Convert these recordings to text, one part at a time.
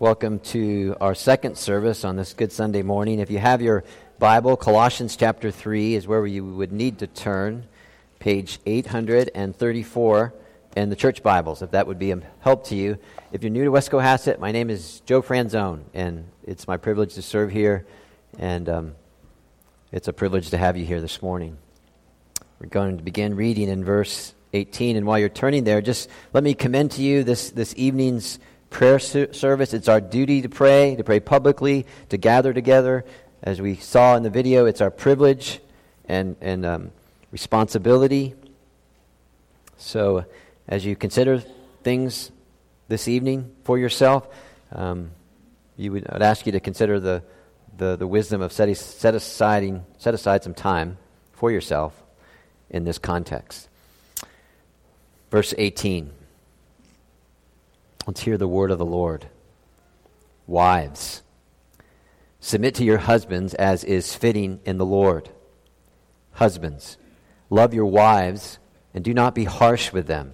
Welcome to our second service on this Good Sunday morning. If you have your Bible, Colossians chapter 3 is where you would need to turn, page 834 in the church Bibles, if that would be a help to you. If you're new to West Cohasset, my name is Joe Franzone, and it's my privilege to serve here, and um, it's a privilege to have you here this morning. We're going to begin reading in verse 18, and while you're turning there, just let me commend to you this, this evening's prayer service. It's our duty to pray, to pray publicly, to gather together. As we saw in the video, it's our privilege and, and um, responsibility. So, as you consider things this evening for yourself, um, you would, I'd ask you to consider the, the, the wisdom of set, set, aside, set aside some time for yourself in this context. Verse 18. Let's hear the word of the Lord. Wives, submit to your husbands as is fitting in the Lord. Husbands, love your wives and do not be harsh with them.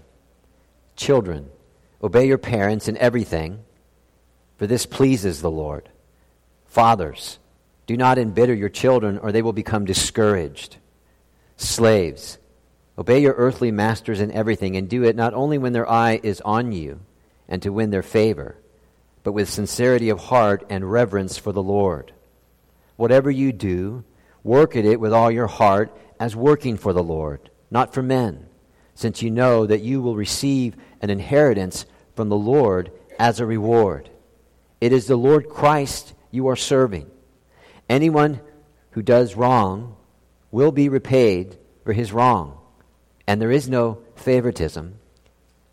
Children, obey your parents in everything, for this pleases the Lord. Fathers, do not embitter your children, or they will become discouraged. Slaves, obey your earthly masters in everything, and do it not only when their eye is on you and to win their favor, but with sincerity of heart and reverence for the Lord. Whatever you do, work at it with all your heart as working for the Lord, not for men, since you know that you will receive an inheritance from the Lord as a reward. It is the Lord Christ you are serving. Anyone who does wrong will be repaid for his wrong, and there is no favoritism.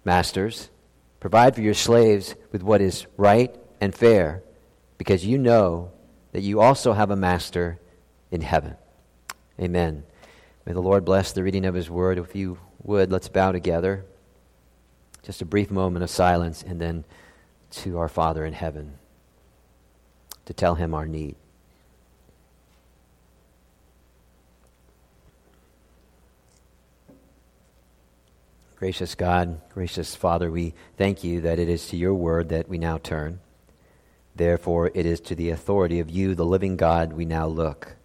Masters, Provide for your slaves with what is right and fair, because you know that you also have a master in heaven. Amen. May the Lord bless the reading of his word. If you would, let's bow together. Just a brief moment of silence, and then to our Father in heaven to tell him our need. Gracious God, gracious Father, we thank you that it is to your word that we now turn. Therefore, it is to the authority of you, the living God, we now look.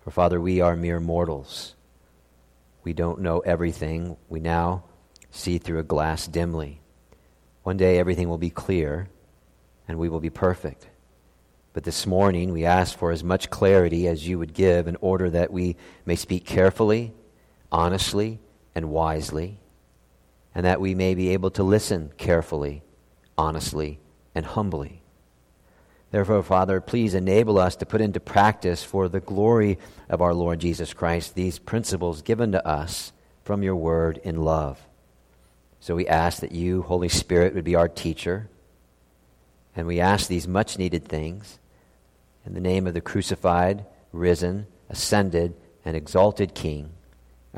For, Father, we are mere mortals. We don't know everything. We now see through a glass dimly. One day everything will be clear and we will be perfect. But this morning we ask for as much clarity as you would give in order that we may speak carefully, honestly, and wisely, and that we may be able to listen carefully, honestly, and humbly. Therefore, Father, please enable us to put into practice for the glory of our Lord Jesus Christ these principles given to us from your word in love. So we ask that you, Holy Spirit, would be our teacher. And we ask these much needed things in the name of the crucified, risen, ascended, and exalted King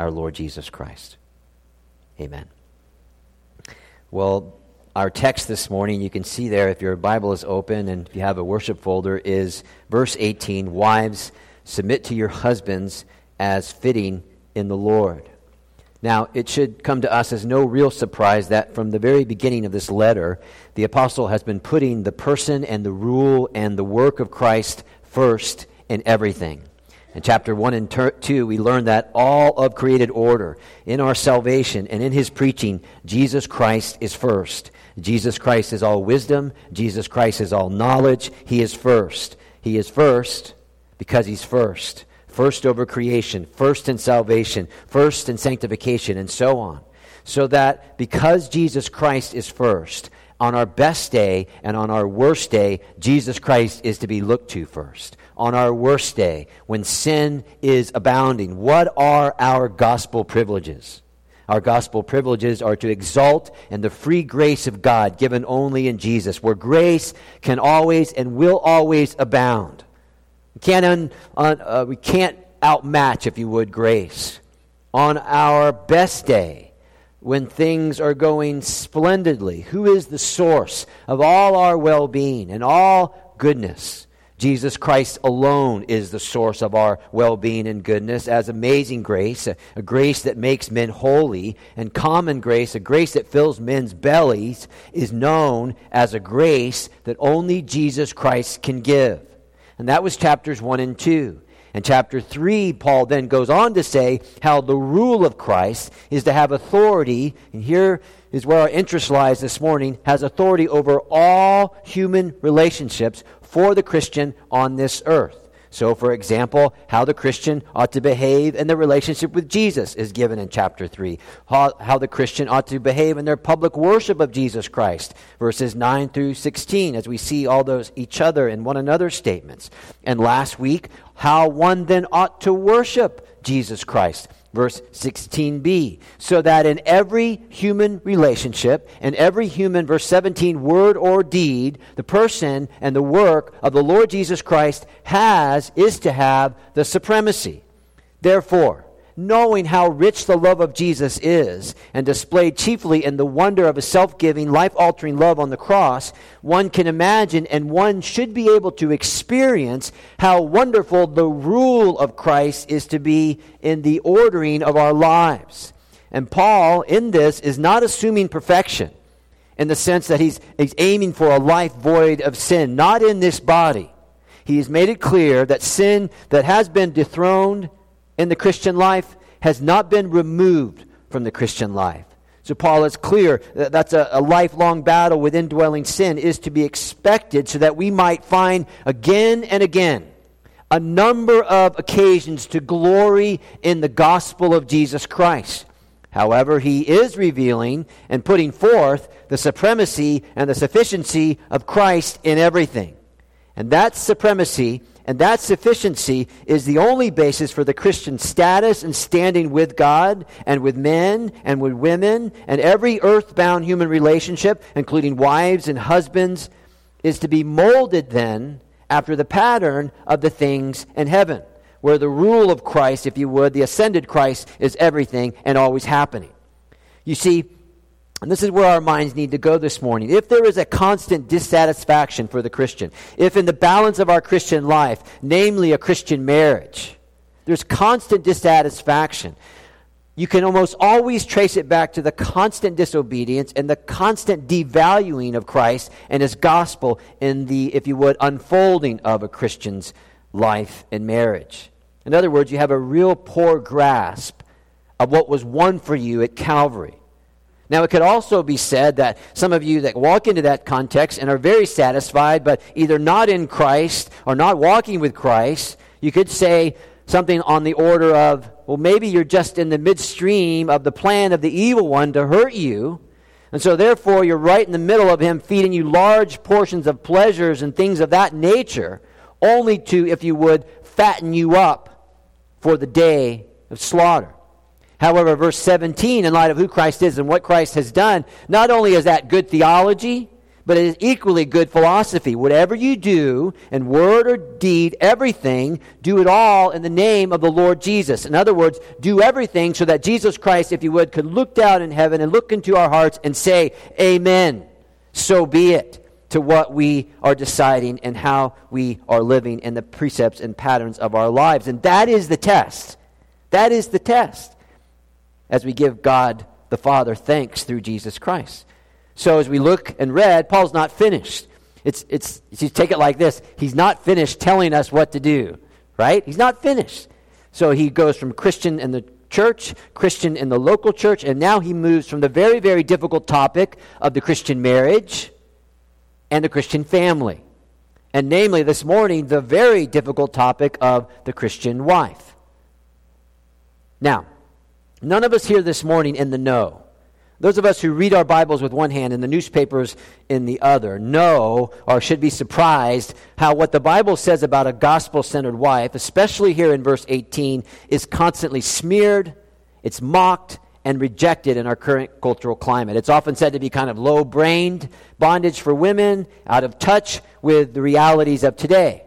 our Lord Jesus Christ. Amen. Well, our text this morning, you can see there if your Bible is open and if you have a worship folder, is verse 18 Wives, submit to your husbands as fitting in the Lord. Now, it should come to us as no real surprise that from the very beginning of this letter, the apostle has been putting the person and the rule and the work of Christ first in everything. In chapter 1 and 2, we learn that all of created order, in our salvation and in his preaching, Jesus Christ is first. Jesus Christ is all wisdom. Jesus Christ is all knowledge. He is first. He is first because he's first. First over creation, first in salvation, first in sanctification, and so on. So that because Jesus Christ is first, on our best day and on our worst day, Jesus Christ is to be looked to first. On our worst day, when sin is abounding, what are our gospel privileges? Our gospel privileges are to exalt in the free grace of God given only in Jesus, where grace can always and will always abound. We can't, un, un, uh, we can't outmatch, if you would, grace. On our best day, when things are going splendidly? Who is the source of all our well being and all goodness? Jesus Christ alone is the source of our well being and goodness, as amazing grace, a, a, grace that makes men holy, and common grace, a grace that fills men's bellies, is known as a grace that only Jesus Christ can give. And that was chapters 1 and 2. In chapter 3, Paul then goes on to say how the rule of Christ is to have authority, and here is where our interest lies this morning, has authority over all human relationships for the Christian on this earth. So, for example, how the Christian ought to behave in their relationship with Jesus is given in chapter 3. How, how, the Christian ought to behave in their public worship of Jesus Christ, verses 9 through 16, as we see all those each other and one another statements. And last week, how one then ought to worship Jesus Christ verse 16b. So that in every human relationship, in every human, verse 17, word or deed, the person and the work of the Lord Jesus Christ has, is to have the supremacy. Therefore, knowing how rich the love of Jesus is, and displayed chiefly in the wonder of his self giving, life altering love on the cross, one can imagine and one should be able to experience how wonderful the rule of Christ is to be in the ordering of our lives. And Paul, in this, is not assuming perfection in the sense that he's, he's aiming for a life void of sin, not in this body. He has made it clear that sin that has been dethroned in the Christian life has not been removed from the Christian life. So Paul is clear that that's a, a, lifelong battle with indwelling sin is to be expected so that we might find again and again a number of occasions to glory in the gospel of Jesus Christ. However, he is revealing and putting forth the supremacy and the sufficiency of Christ in everything. And that supremacy and that sufficiency is the only basis for the Christian status and standing with God and with men and with women and every earthbound human relationship, including wives and husbands, is to be molded then after the pattern of the things in heaven, where the rule of Christ, if you would, the ascended Christ, is everything and always happening. You see, and this is where our minds need to go this morning. If there is a constant dissatisfaction for the Christian, if in the balance of our Christian life, namely a Christian marriage, there's constant dissatisfaction, you can almost always trace it back to the constant disobedience and the constant devaluing of Christ and his gospel in the, if you would, unfolding of a Christian's life and marriage. In other words, you have a real poor grasp of what was won for you at Calvary. Now, it could also be said that some of you that walk into that context and are very satisfied, but either not in Christ or not walking with Christ, you could say something on the order of, well, maybe you're just in the midstream of the plan of the evil one to hurt you. And so, therefore, you're right in the middle of him feeding you large portions of pleasures and things of that nature, only to, if you would, fatten you up for the day of slaughter. However, verse 17, in light of who Christ is and what Christ has done, not only is that good theology, but it is equally good philosophy. Whatever you do, in word or deed, everything, do it all in the name of the Lord Jesus. In other words, do everything so that Jesus Christ, if you would, could look down in heaven and look into our hearts and say, Amen. So be it to what we are deciding and how we are living in the precepts and patterns of our lives. And that is the test. That is the test as we give God the Father thanks through Jesus Christ. So as we look and read, Paul's not finished. It's, it's, you take it like this He's not finished telling us what to do, right? He's not finished. So he goes from Christian in the church, Christian in the local church, and now he moves from the very, very difficult topic of the Christian marriage and the Christian family. And namely, this morning, the very difficult topic of the Christian wife. Now, None of us here this morning in the know. Those of us who read our Bibles with one hand and the newspapers in the other know or should be surprised how what the Bible says about a gospel centered wife, especially here in verse 18, is constantly smeared, it's mocked, and rejected in our current cultural climate. It's often said to be kind of low brained bondage for women, out of touch with the realities of today.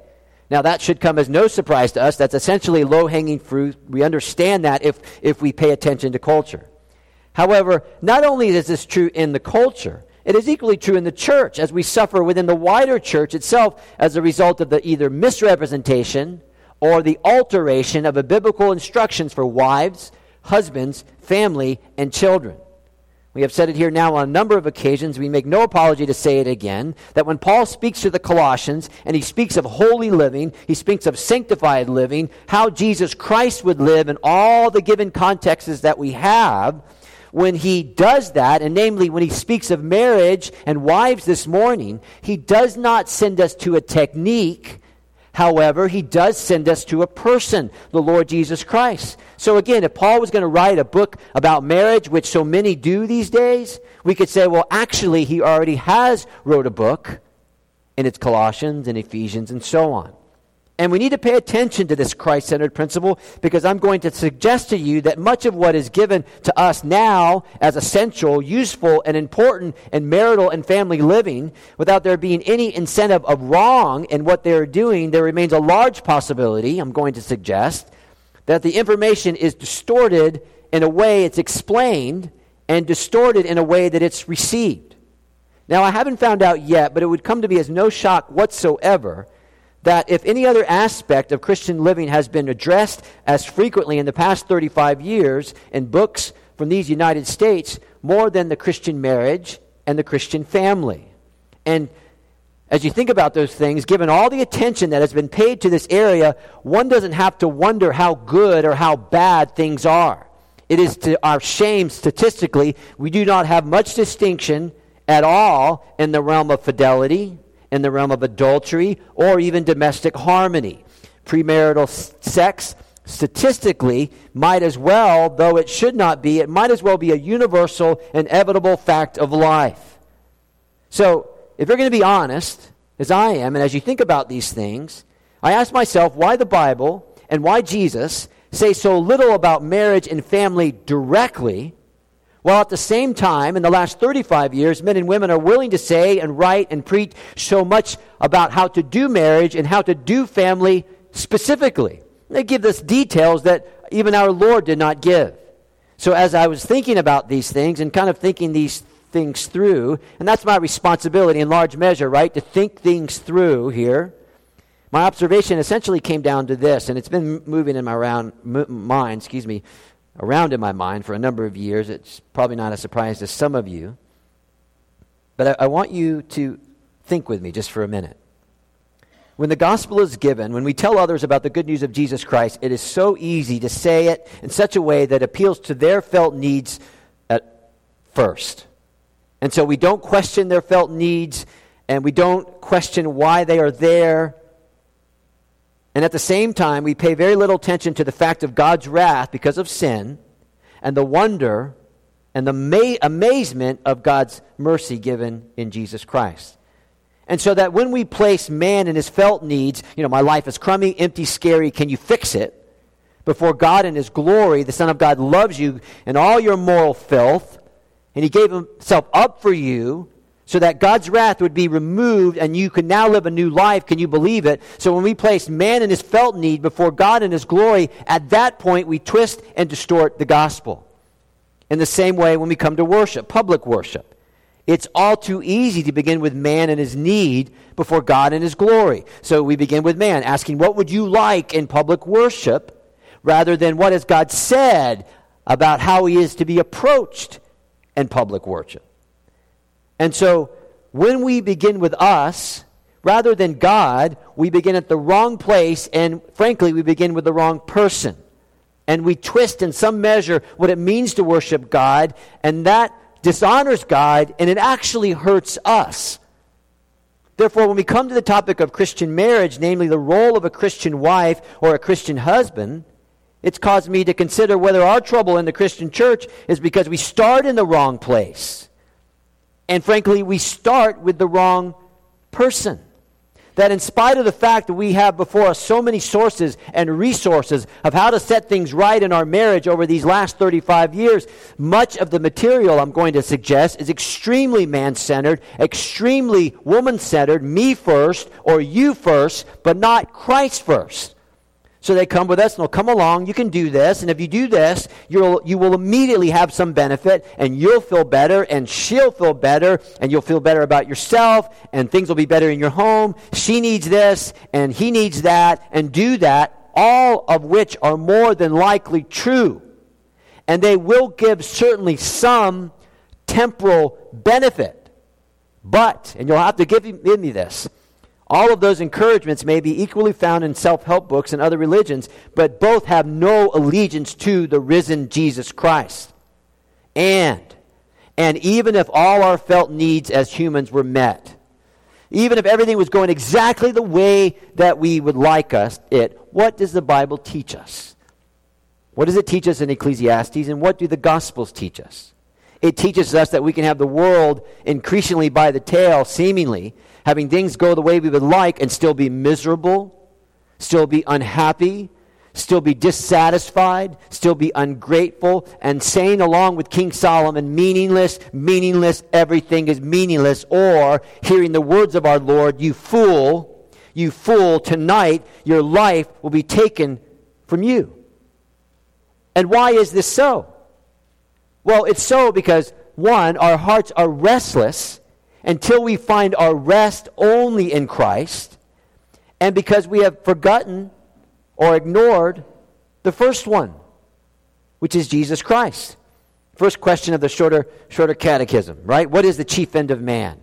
Now, that should come as no surprise to us. That's essentially low hanging fruit. We understand that if, if we pay attention to culture. However, not only is this true in the culture, it is equally true in the church as we suffer within the wider church itself as a result of the either misrepresentation or the alteration of biblical instructions for wives, husbands, family, and children. We have said it here now on a number of occasions. We make no apology to say it again that when Paul speaks to the Colossians and he speaks of holy living, he speaks of sanctified living, how Jesus Christ would live in all the given contexts that we have, when he does that, and namely when he speaks of marriage and wives this morning, he does not send us to a technique. However, he does send us to a person, the Lord Jesus Christ. So again, if Paul was going to write a book about marriage, which so many do these days, we could say, well, actually, he already has wrote a book, and it's Colossians and Ephesians and so on. And we need to pay attention to this Christ centered principle because I'm going to suggest to you that much of what is given to us now as essential, useful, and important in marital and family living, without there being any incentive of wrong in what they're doing, there remains a large possibility, I'm going to suggest, that the information is distorted in a way it's explained and distorted in a way that it's received. Now, I haven't found out yet, but it would come to me as no shock whatsoever that if any other aspect of Christian living has been addressed as frequently in the past 35 years in books from these United States, more than the Christian marriage and the Christian family. And as you think about those things, given all the attention that has been paid to this area, one doesn't have to wonder how good or how bad things are. It is to our shame, statistically, we do not have much distinction at all in the realm of fidelity, in the realm of adultery or even domestic harmony. Premarital sex, statistically, might as well, though it should not be, it might as well be a universal, inevitable fact of life. So, if you're going to be honest, as I am, and as you think about these things, I ask myself why the Bible and why Jesus say so little about marriage and family directly while at the same time, in the last 35 years, men and women are willing to say and write and preach so much about how to do marriage and how to do family specifically. They give us details that even our Lord did not give. So, as I was thinking about these things and kind of thinking these things through, and that's my responsibility in large measure, right? To think things through here. My observation essentially came down to this, and it's been moving in my round, mind, excuse me, around in my mind for a number of years. It's probably not a surprise to some of you. But I, I, want you to think with me just for a minute. When the gospel is given, when we tell others about the good news of Jesus Christ, it is so easy to say it in such a way that appeals to their felt needs at first. And so we don't question their felt needs and we don't question why they are there and at the same time, we pay very little attention to the fact of God's wrath because of sin and the wonder and the ma- amazement of God's mercy given in Jesus Christ. And so that when we place man in his felt needs, you know, my life is crummy, empty, scary, can you fix it? Before God in his glory, the Son of God loves you in all your moral filth, and he gave himself up for you so that God's wrath would be removed and you could now live a new life. Can you believe it? So when we place man in his felt need before God in his glory, at that point we twist and distort the gospel. In the same way, when we come to worship, public worship, it's all too easy to begin with man and his need before God and his glory. So we begin with man, asking, What would you like in public worship? rather than what has God said about how he is to be approached in public worship. And so when we begin with us, rather than God, we begin at the wrong place, and frankly, we begin with the wrong person. And we twist in some measure what it means to worship God, and that dishonors God, and it actually hurts us. Therefore, when we come to the topic of Christian marriage, namely the role of a Christian wife or a Christian husband, it's caused me to consider whether our trouble in the Christian church is because we start in the wrong place. And frankly, we start with the wrong person. That in spite of the fact that we have before us so many sources and resources of how to set things right in our marriage over these last 35 years, much of the material I'm going to suggest is extremely man centered, extremely woman centered, me first or you first, but not Christ first. So they come with us and they'll come along. You can do this. And if you do this, you'll, you will immediately have some benefit and you'll feel better and she'll feel better and you'll feel better about yourself and things will be better in your home. She needs this and he needs that and do that, all of which are more than likely true. And they will give certainly some temporal benefit. But, and you'll have to give me this, all of those encouragements may be equally found in self help books and other religions, but both have no allegiance to the risen Jesus Christ. And, and even if all our felt needs as humans were met, even if everything was going exactly the way that we would like us it, what does the Bible teach us? What does it teach us in Ecclesiastes, and what do the Gospels teach us? It teaches us that we can have the world increasingly by the tail, seemingly, having things go the way we would like and still be miserable, still be unhappy, still be dissatisfied, still be ungrateful, and saying along with King Solomon, meaningless, meaningless, everything is meaningless, or hearing the words of our Lord, you fool, you fool, tonight your life will be taken from you. And why is this so? Well, it's so because, one, our hearts are restless until we find our rest only in Christ, and because we have forgotten or ignored the first one, which is Jesus Christ. First question of the shorter, shorter catechism, right? What is the chief end of man?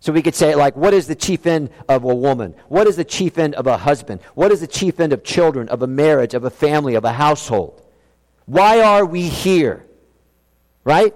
So we could say, like, what is the chief end of a woman? What is the chief end of a husband? What is the chief end of children, of a marriage, of a family, of a household? Why are we here? Right?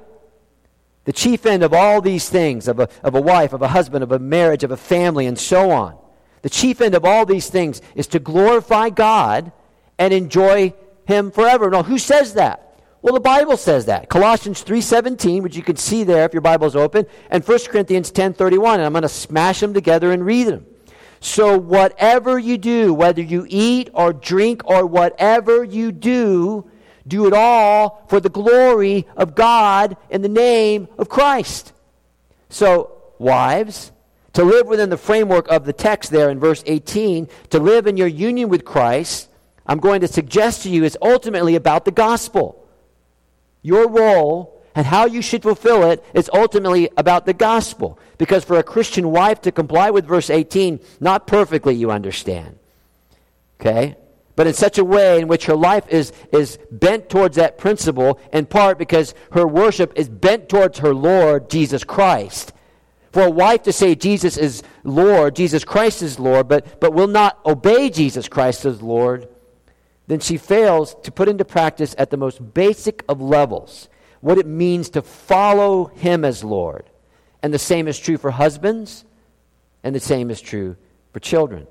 The chief end of all these things, of a, of a wife, of a husband, of a marriage, of a family, and so on, the chief end of all these things is to glorify God and enjoy Him forever. Now, who says that? Well, the Bible says that. Colossians 3.17, which you can see there if your Bible's open, and 1 Corinthians 10.31, and I'm going to smash them together and read them. So whatever you do, whether you eat or drink or whatever you do, do it all for the glory of God in the name of Christ. So, wives, to live within the framework of the text there in verse 18, to live in your union with Christ, I'm going to suggest to you is ultimately about the gospel. Your role and how you should fulfill it is ultimately about the gospel. Because for a Christian wife to comply with verse 18, not perfectly, you understand. Okay? But in such a way in which her life is, is bent towards that principle, in part because her worship is bent towards her Lord, Jesus Christ. For a wife to say Jesus is Lord, Jesus Christ is Lord, but, but will not obey Jesus Christ as Lord, then she fails to put into practice at the most basic of levels what it means to follow Him as Lord. And the same is true for husbands, and the same is true for children.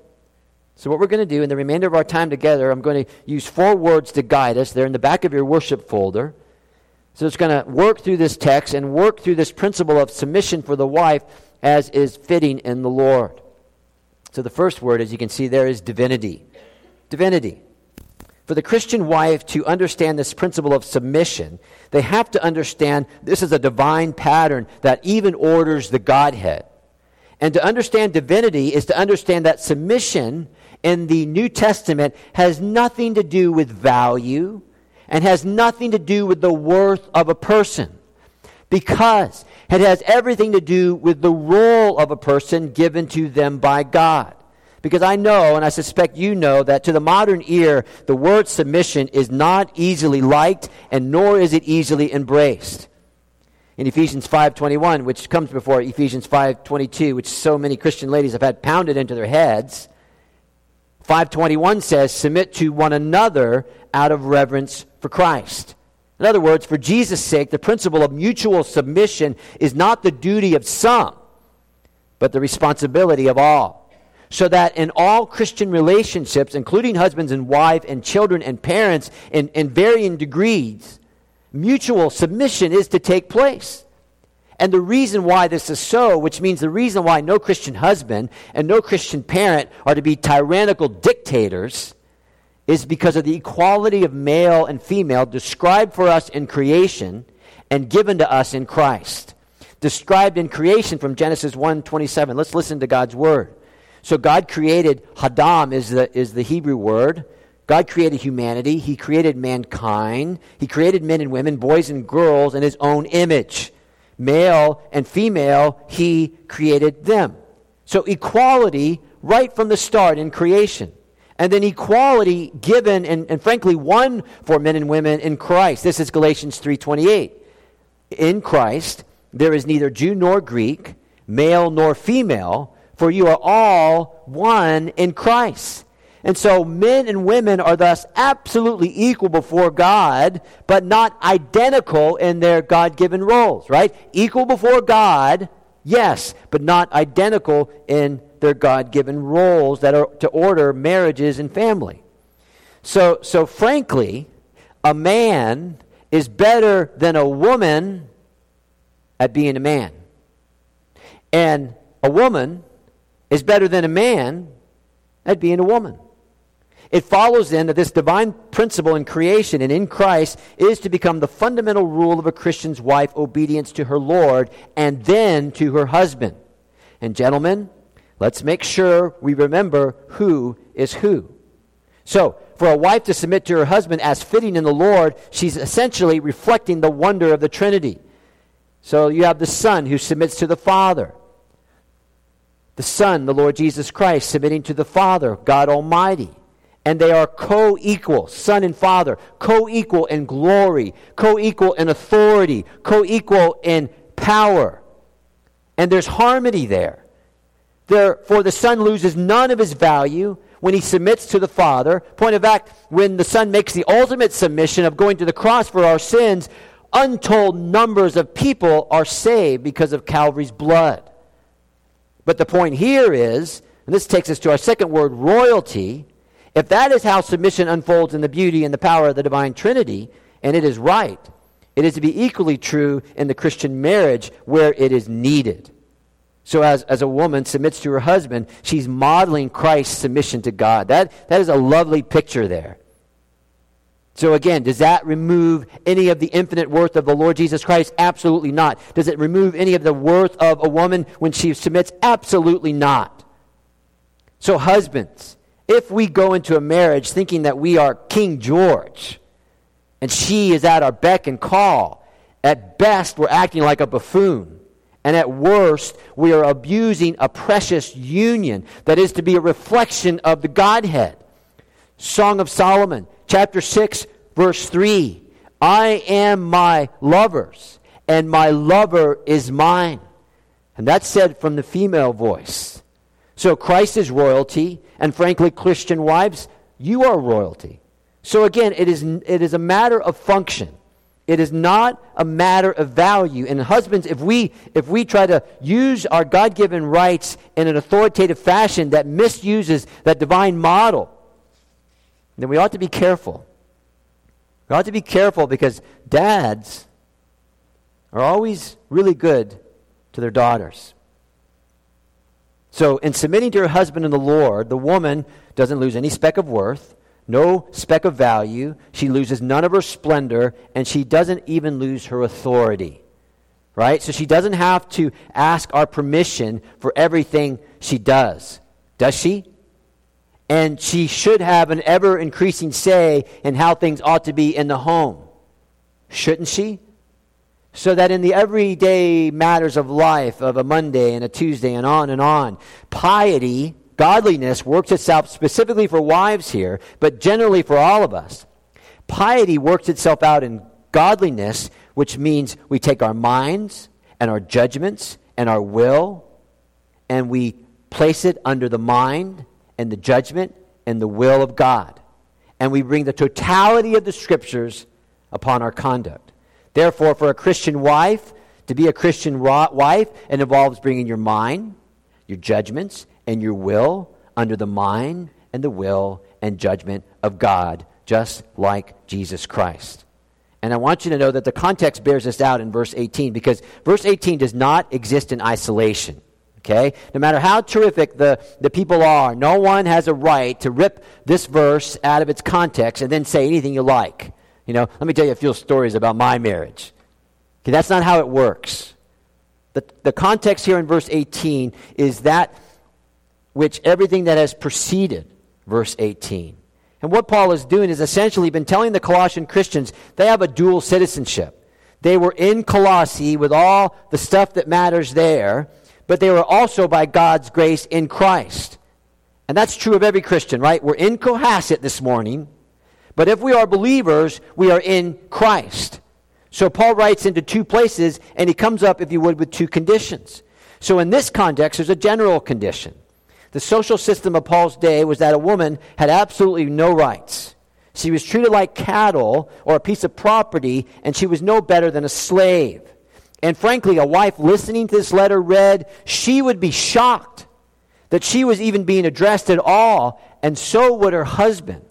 So, what we're going to do in the remainder of our time together, I'm going to use four words to guide us. They're in the back of your worship folder. So, it's going to work through this text and work through this principle of submission for the wife as is fitting in the Lord. So, the first word, as you can see there, is divinity. Divinity. For the Christian wife to understand this principle of submission, they have to understand this is a divine pattern that even orders the Godhead. And to understand divinity is to understand that submission in the New Testament has nothing to do with value and has nothing to do with the worth of a person because it has everything to do with the role of a person given to them by God. Because I know, and I suspect you know, that to the modern ear, the word submission is not easily liked, and nor is it easily embraced. In Ephesians 5.21, which comes before Ephesians 5.22, which so many Christian ladies have had pounded into their heads, 521 says, Submit to one another out of reverence for Christ. In other words, for Jesus' sake, the principle of mutual submission is not the duty of some, but the responsibility of all. So that in all Christian relationships, including husbands and wife and children and parents in, in varying degrees, mutual submission is to take place. And the reason why this is so, which means the reason why no Christian husband and no Christian parent are to be tyrannical dictators, is because of the equality of male and female described for us in creation and given to us in Christ. Described in creation from Genesis 1:27. Let's listen to God's word. So God created Hadam is the, is the Hebrew word. God created humanity. He created mankind. He created men and women, boys and girls, in His own image. Male and female, He created them. So equality right from the start in creation. And then equality given and, and frankly won for men and women in Christ. This is Galatians 3.28. In Christ, there is neither Jew nor Greek, male nor female, for you are all one in Christ. And so men and women are thus absolutely equal before God, but not identical in their God given roles, right? Equal before God, yes, but not identical in their God given roles that are to order marriages and family. So, so frankly, a man is better than a woman at being a man. And a woman is better than a man at being a woman. It follows then that this divine principle in creation and in Christ is to become the fundamental rule of a Christian's wife obedience to her Lord and then to her husband. And gentlemen, let's make sure we remember who is who. So, for a wife to submit to her husband as fitting in the Lord, she's essentially reflecting the wonder of the Trinity. So you have the Son who submits to the Father. The Son, the Lord Jesus Christ, submitting to the Father, God Almighty and they are co equal, son and father, co equal in glory, co equal in authority, co equal in power. And there's harmony there. Therefore, the son loses none of his value when he submits to the Father. Point of fact, when the Son makes the ultimate submission of going to the cross for our sins, untold numbers of people are saved because of Calvary's blood. But the point here is, and this takes us to our second word, royalty. If that is how submission unfolds in the beauty and the power of the divine Trinity, and it is right, it is to be equally true in the Christian marriage where it is needed. So, as, as a woman submits to her husband, she's modeling Christ's submission to God. That, that is a lovely picture there. So, again, does that remove any of the infinite worth of the Lord Jesus Christ? Absolutely not. Does it remove any of the worth of a woman when she submits? Absolutely not. So, husbands, if we go into a marriage thinking that we are King George and she is at our beck and call, at best we're acting like a buffoon. And at worst, we are abusing a precious union that is to be a reflection of the Godhead. Song of Solomon, chapter 6, verse 3. I am my lover's, and my lover is mine. And that's said from the female voice. So Christ is royalty, and frankly, Christian wives, you are royalty. So again, it is, it is a matter of function. It is not a matter of value. And husbands, if we, if we try to use our God given rights in an authoritative fashion that misuses that divine model, then we ought to be careful. We ought to be careful because dads are always really good to their daughters. So, in submitting to her husband in the Lord, the woman doesn't lose any speck of worth, no speck of value. She loses none of her splendor, and she doesn't even lose her authority. Right? So, she doesn't have to ask our permission for everything she does. Does she? And she should have an ever increasing say in how things ought to be in the home. Shouldn't she? So that in the everyday matters of life, of a Monday and a Tuesday and on and on, piety, godliness works itself specifically for wives here, but generally for all of us. Piety works itself out in godliness, which means we take our minds and our judgments and our will and we place it under the mind and the judgment and the will of God. And we bring the totality of the scriptures upon our conduct. Therefore, for a Christian wife, to be a Christian wife, it involves bringing your mind, your judgments, and your will under the mind and the will and judgment of God, just like Jesus Christ. And I want you to know that the context bears this out in verse 18 because verse 18 does not exist in isolation. Okay? No matter how terrific the, the people are, no one has a right to rip this verse out of its context and then say anything you like. You know, let me tell you a few stories about my marriage. Okay, that's not how it works. The, the context here in verse 18 is that which everything that has preceded verse 18 And what Paul is doing is essentially been telling the Colossian Christians they have a dual citizenship. They were in Colossae with all the stuff that matters there, but they were also, by God's grace, in Christ. And that's true of every Christian, right? We're in Cohasset this morning, but if we are believers, we are in Christ. So Paul writes into two places, and he comes up, if you would, with two conditions. So in this context, there's a general condition. The social system of Paul's day was that a woman had absolutely no rights. She was treated like cattle or a piece of property, and she was no better than a slave. And frankly, a wife listening to this letter read, she would be shocked that she was even being addressed at all, and so would her husband.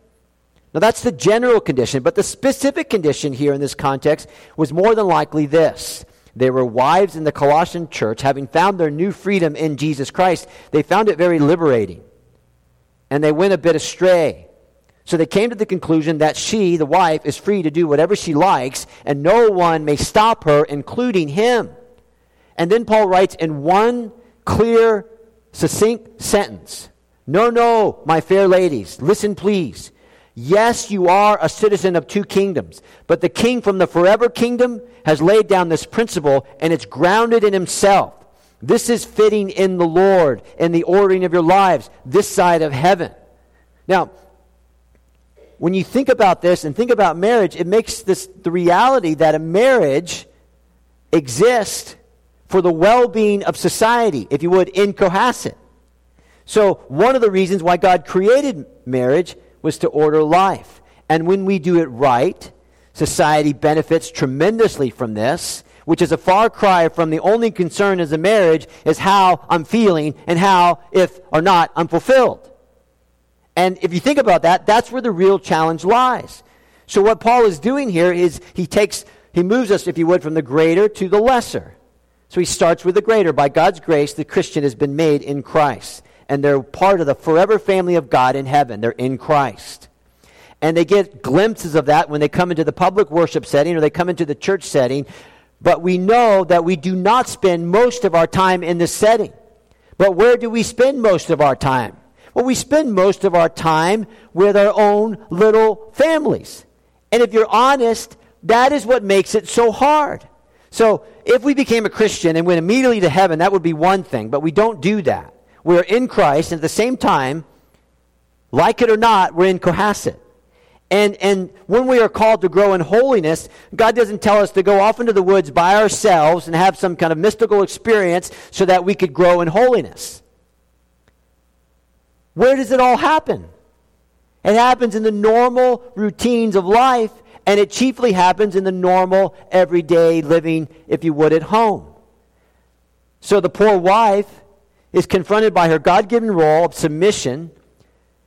Now, that's the general condition, but the specific condition here in this context was more than likely this they were wives in the Colossian church, having found their new freedom in Jesus Christ. They found it very liberating. And they went a bit astray. So they came to the conclusion that she, the wife, is free to do whatever she likes, and no one may stop her, including him. And then Paul writes in one clear, succinct sentence No, no, my fair ladies, listen please. Yes, you are a citizen of two kingdoms, but the king from the forever kingdom has laid down this principle, and it's grounded in himself. This is fitting in the Lord and the ordering of your lives this side of heaven. Now, when you think about this and think about marriage, it makes this the reality that a marriage exists for the well being of society, if you would, in Cohasset. So, one of the reasons why God created marriage was to order life. And when we do it right, society benefits tremendously from this, which is a far cry from the only concern as a marriage is how I'm feeling and how, if or not, I'm fulfilled. And if you think about that, that's where the real challenge lies. So what Paul is doing here is he takes, he moves us, if you would, from the greater to the lesser. So he starts with the greater. By God's grace, the Christian has been made in Christ and they're part of the forever family of God in heaven. They're in Christ. And they get glimpses of that when they come into the public worship setting or they come into the church setting. But we know that we do not spend most of our time in this setting. But where do we spend most of our time? Well, we spend most of our time with our own little families. And if you're honest, that is what makes it so hard. So, if we became a Christian and went immediately to heaven, that would be one thing, but we don't do that. We're in Christ, and at the same time, like it or not, we're in Cohasset. And, and when we are called to grow in holiness, God doesn't tell us to go off into the woods by ourselves and have some kind of mystical experience so that we could grow in holiness. Where does it all happen? It happens in the normal routines of life, and it chiefly happens in the normal, everyday living, if you would, at home. So the poor wife is confronted by her God given role of submission,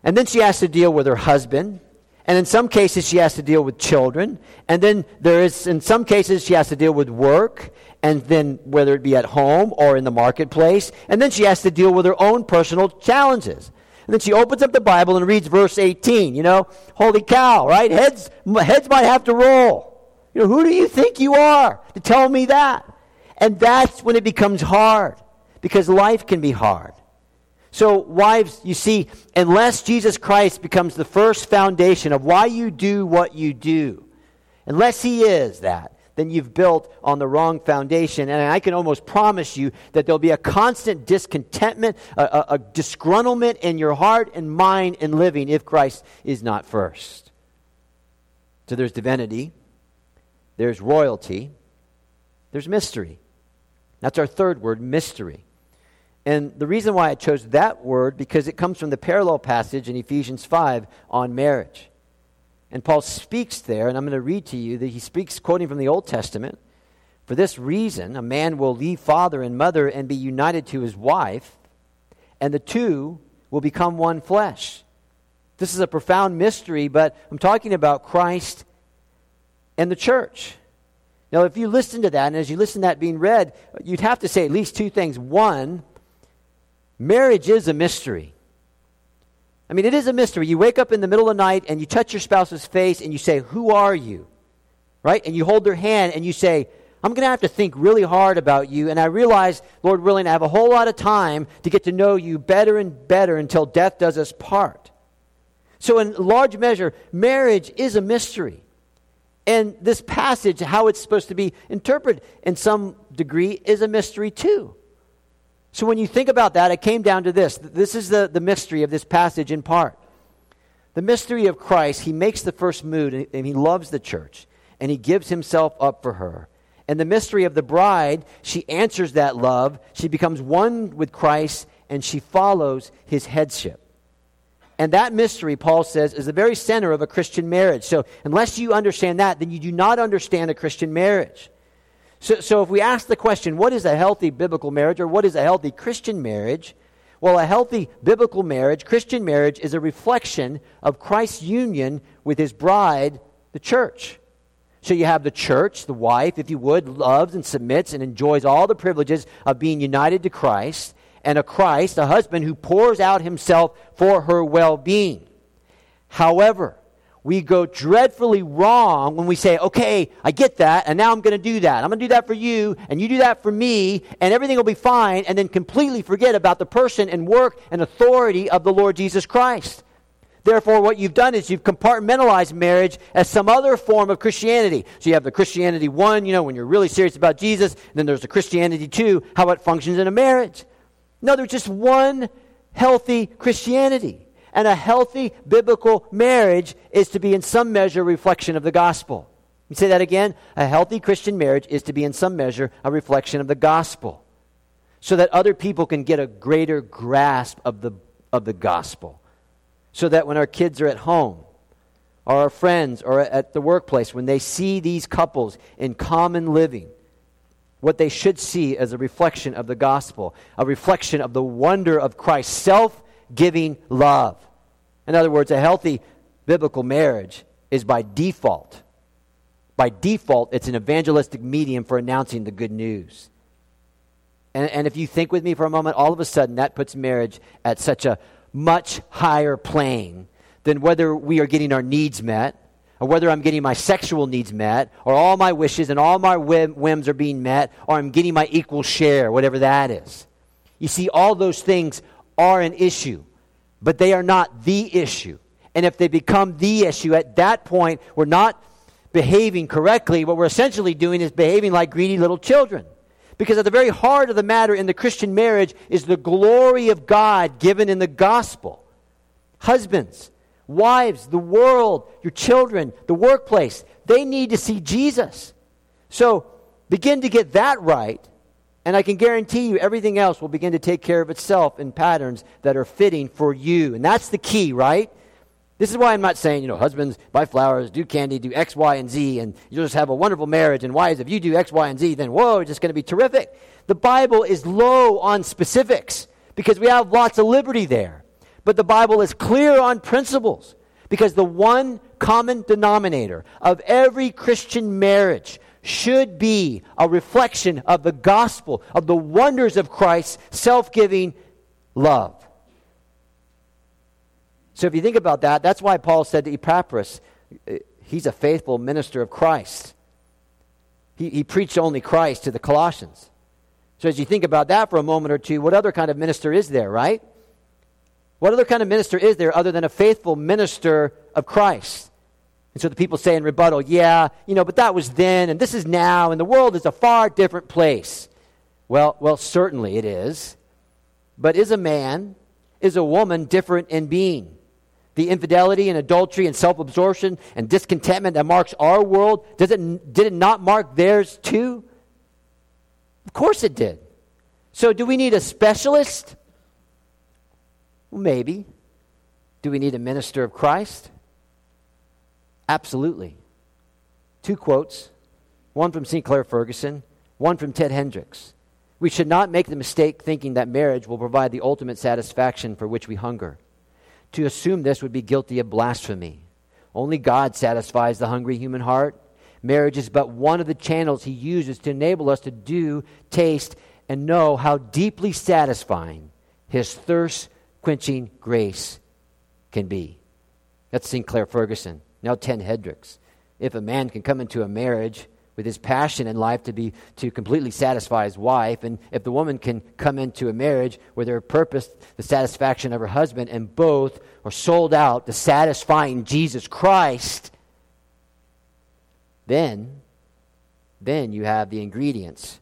and then she has to deal with her husband. And in some cases, she has to deal with children. And then there is, in some cases, she has to deal with work, and then whether it be at home or in the marketplace. And then she has to deal with her own personal challenges. And then she opens up the Bible and reads verse 18. You know, holy cow, right? Heads, heads might have to roll. You know, who do you think you are to tell me that? And that's when it becomes hard because life can be hard. So, wives, you see, unless Jesus Christ becomes the first foundation of why you do what you do, unless He is that, then you've built on the wrong foundation. And I can almost promise you that there'll be a constant discontentment, a, a, a disgruntlement in your heart and mind and living if Christ is not first. So, there's divinity, there's royalty, there's mystery. That's our third word, mystery. And the reason why I chose that word, because it comes from the parallel passage in Ephesians 5 on marriage. And Paul speaks there, and I'm going to read to you that he speaks, quoting from the Old Testament. For this reason, a man will leave father and mother and be united to his wife, and the two will become one flesh. This is a profound mystery, but I'm talking about Christ and the church. Now, if you listen to that, and as you listen to that being read, you'd have to say at least two things. One, Marriage is a mystery. I mean, it is a mystery. You wake up in the middle of the night and you touch your spouse's face and you say, Who are you? Right? And you hold their hand and you say, I'm going to have to think really hard about you. And I realize, Lord willing, I have a whole lot of time to get to know you better and better until death does us part. So, in large measure, marriage is a mystery. And this passage, how it's supposed to be interpreted in some degree, is a mystery too. So, when you think about that, it came down to this. This is the, the mystery of this passage in part. The mystery of Christ, he makes the first move and he loves the church and he gives himself up for her. And the mystery of the bride, she answers that love. She becomes one with Christ and she follows his headship. And that mystery, Paul says, is the very center of a Christian marriage. So, unless you understand that, then you do not understand a Christian marriage. So, so if we ask the question, what is a healthy biblical marriage or what is a healthy Christian marriage? Well, a healthy biblical marriage, Christian marriage, is a reflection of Christ's union with his bride, the church. So you have the church, the wife, if you would, loves and submits and enjoys all the privileges of being united to Christ, and a Christ, a husband who pours out himself for her well being. However, we go dreadfully wrong when we say, okay, I get that, and now I'm going to do that. I'm going to do that for you, and you do that for me, and everything will be fine, and then completely forget about the person and work and authority of the Lord Jesus Christ. Therefore, what you've done is you've compartmentalized marriage as some other form of Christianity. So you have the Christianity one, you know, when you're really serious about Jesus, and then there's the Christianity two, how it functions in a marriage. No, there's just one healthy Christianity. And a healthy biblical marriage is to be in some measure a reflection of the gospel. Let say that again. A healthy Christian marriage is to be in some measure a reflection of the gospel. So that other people can get a greater grasp of the, of the gospel so that when our kids are at home, or our friends, or at the workplace, when they see these couples in common living, what they should see as a reflection of the gospel, a reflection of the wonder of Christ, self giving love. In other words, a healthy biblical marriage is by default. By default, it's an evangelistic medium for announcing the good news. And, and if you think with me for a moment, all of a sudden that puts marriage at such a much higher plane than whether we are getting our needs met, or whether I'm getting my sexual needs met, or all my wishes and all my whims are being met, or I'm getting my equal share, whatever that is. You see, all those things are an issue, but they are not the issue. And if they become the issue, at that point, we're not behaving correctly. What we're essentially doing is behaving like greedy little children. Because at the very heart of the matter in the Christian marriage is the glory of God given in the gospel. Husbands, wives, the world, your children, the workplace, they need to see Jesus. So begin to get that right, and I can guarantee you everything else will begin to take care of itself in patterns that are fitting for you. And that's the key, right? This is why I'm not saying, you know, husbands buy flowers, do candy, do X, Y, and Z, and you'll just have a wonderful marriage. And wives, if you do X, Y, and Z, then whoa, it's just going to be terrific. The Bible is low on specifics because we have lots of liberty there. But the Bible is clear on principles because the one common denominator of every Christian marriage should be a reflection of the gospel, of the wonders of Christ's self giving love. So if you think about that, that's why Paul said to Epaphras, uh, he's a faithful minister of Christ. He, he preached only Christ to the Colossians. So as you think about that for a moment or two, what other kind of minister is there, right? What other kind of minister is there other than a faithful minister of Christ? And so the people say in rebuttal, yeah, you know, but that was then and this is now and the world is a far different place. Well, well, certainly it is. But is a man, is a woman different in being? the infidelity and adultery and self absorption and discontentment that marks our world, does it, did it not mark theirs too? Of course it did. So, do we need a specialist? Well, maybe. Do we need a minister of Christ? Absolutely. Two quotes one from Sinclair Ferguson, one from Ted Hendricks. We should not make the mistake thinking that marriage will provide the ultimate satisfaction for which we hunger. To assume this would be guilty of blasphemy. Only God satisfies the hungry human heart. Marriage is but one of the channels He uses to enable us to do, taste, and know how deeply satisfying His thirst quenching grace can be. That's Sinclair Ferguson. Now, Ted Hendricks. If a man can come into a marriage with his passion in life to be to completely satisfy his wife and if the woman can come into a marriage with her purpose the satisfaction of her husband and both are sold out to satisfying jesus christ then then you have the ingredients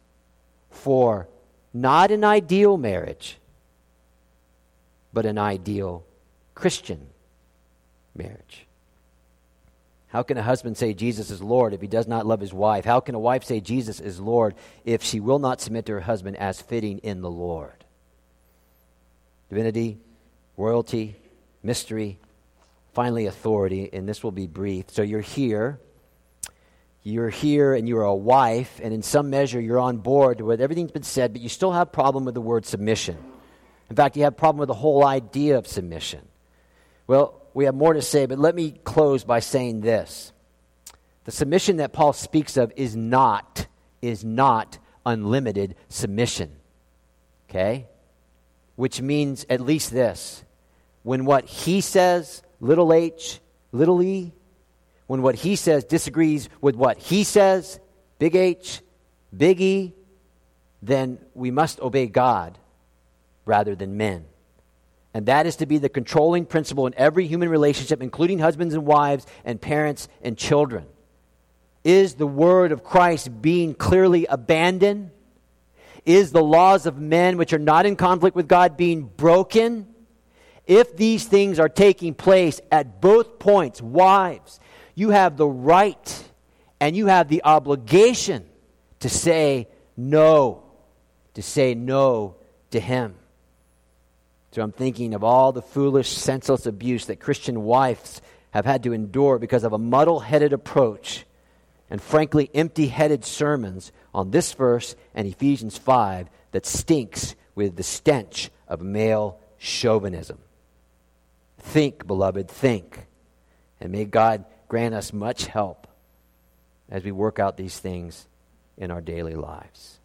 for not an ideal marriage but an ideal christian marriage how can a husband say Jesus is Lord if he does not love his wife? How can a wife say Jesus is Lord if she will not submit to her husband as fitting in the Lord? Divinity, royalty, mystery, finally authority, and this will be brief. So you're here. You're here and you're a wife, and in some measure you're on board with everything's been said, but you still have problem with the word submission. In fact, you have problem with the whole idea of submission. Well, we have more to say, but let me close by saying this. The submission that Paul speaks of is not, is not unlimited submission. Okay? Which means at least this. When what he says, little h, little e, when what he says disagrees with what he says, big H, big E, then we must obey God rather than men. And that is to be the controlling principle in every human relationship, including husbands and wives, and parents and children. Is the word of Christ being clearly abandoned? Is the laws of men, which are not in conflict with God, being broken? If these things are taking place at both points, wives, you have the right and you have the obligation to say no, to say no to Him. So I'm thinking of all the foolish, senseless abuse that Christian wives have had to endure because of a muddle headed approach and frankly empty headed sermons on this verse and Ephesians 5 that stinks with the stench of male chauvinism. Think, beloved, think. And may God grant us much help as we work out these things in our daily lives.